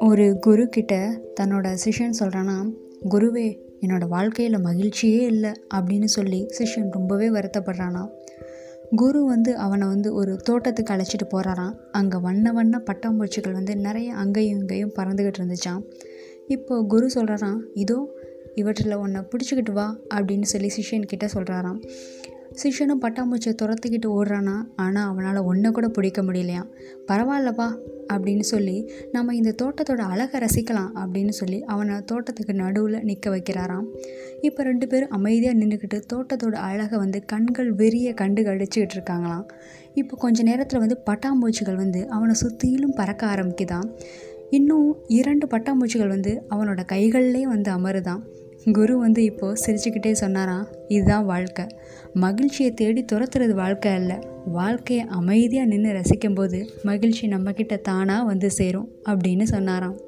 ஒரு குரு கிட்ட தன்னோட சிஷ்யன் சொல்கிறான்னா குருவே என்னோடய வாழ்க்கையில் மகிழ்ச்சியே இல்லை அப்படின்னு சொல்லி சிஷ்யன் ரொம்பவே வருத்தப்படுறானா. குரு வந்து அவனை வந்து ஒரு தோட்டத்துக்கு அழைச்சிட்டு போகிறாராம் அங்கே வண்ண வண்ண பட்டாம்பூச்சிகள் வந்து நிறைய அங்கேயும் இங்கேயும் பறந்துக்கிட்டு இருந்துச்சான் இப்போ குரு சொல்கிறாராம் இதோ இவற்றில் உன்னை பிடிச்சிக்கிட்டு வா அப்படின்னு சொல்லி சிஷ்யன் கிட்டே சொல்கிறாராம் சிஷ்யனும் பட்டாம்பூச்சியை துரத்துக்கிட்டு ஓடுறானா? ஆனால் அவனால் ஒன்றை கூட பிடிக்க முடியலையா? பரவாயில்லப்பா அப்படின்னு சொல்லி நம்ம இந்த தோட்டத்தோட அழகை ரசிக்கலாம் அப்படின்னு சொல்லி அவனை தோட்டத்துக்கு நடுவில் நிற்க வைக்கிறாராம். இப்போ ரெண்டு பேரும் அமைதியாக நின்றுக்கிட்டு தோட்டத்தோட அழகை வந்து கண்கள் வெறிய கண்டு கழிச்சுக்கிட்டு இருக்காங்களாம். இப்போ கொஞ்ச நேரத்தில் வந்து பட்டாம்பூச்சிகள் வந்து அவனை சுற்றிலும் பறக்க ஆரம்பிக்குதான் இன்னும் இரண்டு பட்டாம்பூச்சிகள் வந்து அவனோட கைகள்லேயே வந்து அமருதான் குரு வந்து இப்போது சிரிச்சுக்கிட்டே சொன்னாராம் இதுதான் வாழ்க்கை. மகிழ்ச்சியை தேடி துரத்துறது வாழ்க்கை அல்ல. வாழ்க்கையை அமைதியாக நின்று ரசிக்கும்போது மகிழ்ச்சி நம்மக்கிட்ட தானாக வந்து சேரும் அப்படின்னு சொன்னாராம்.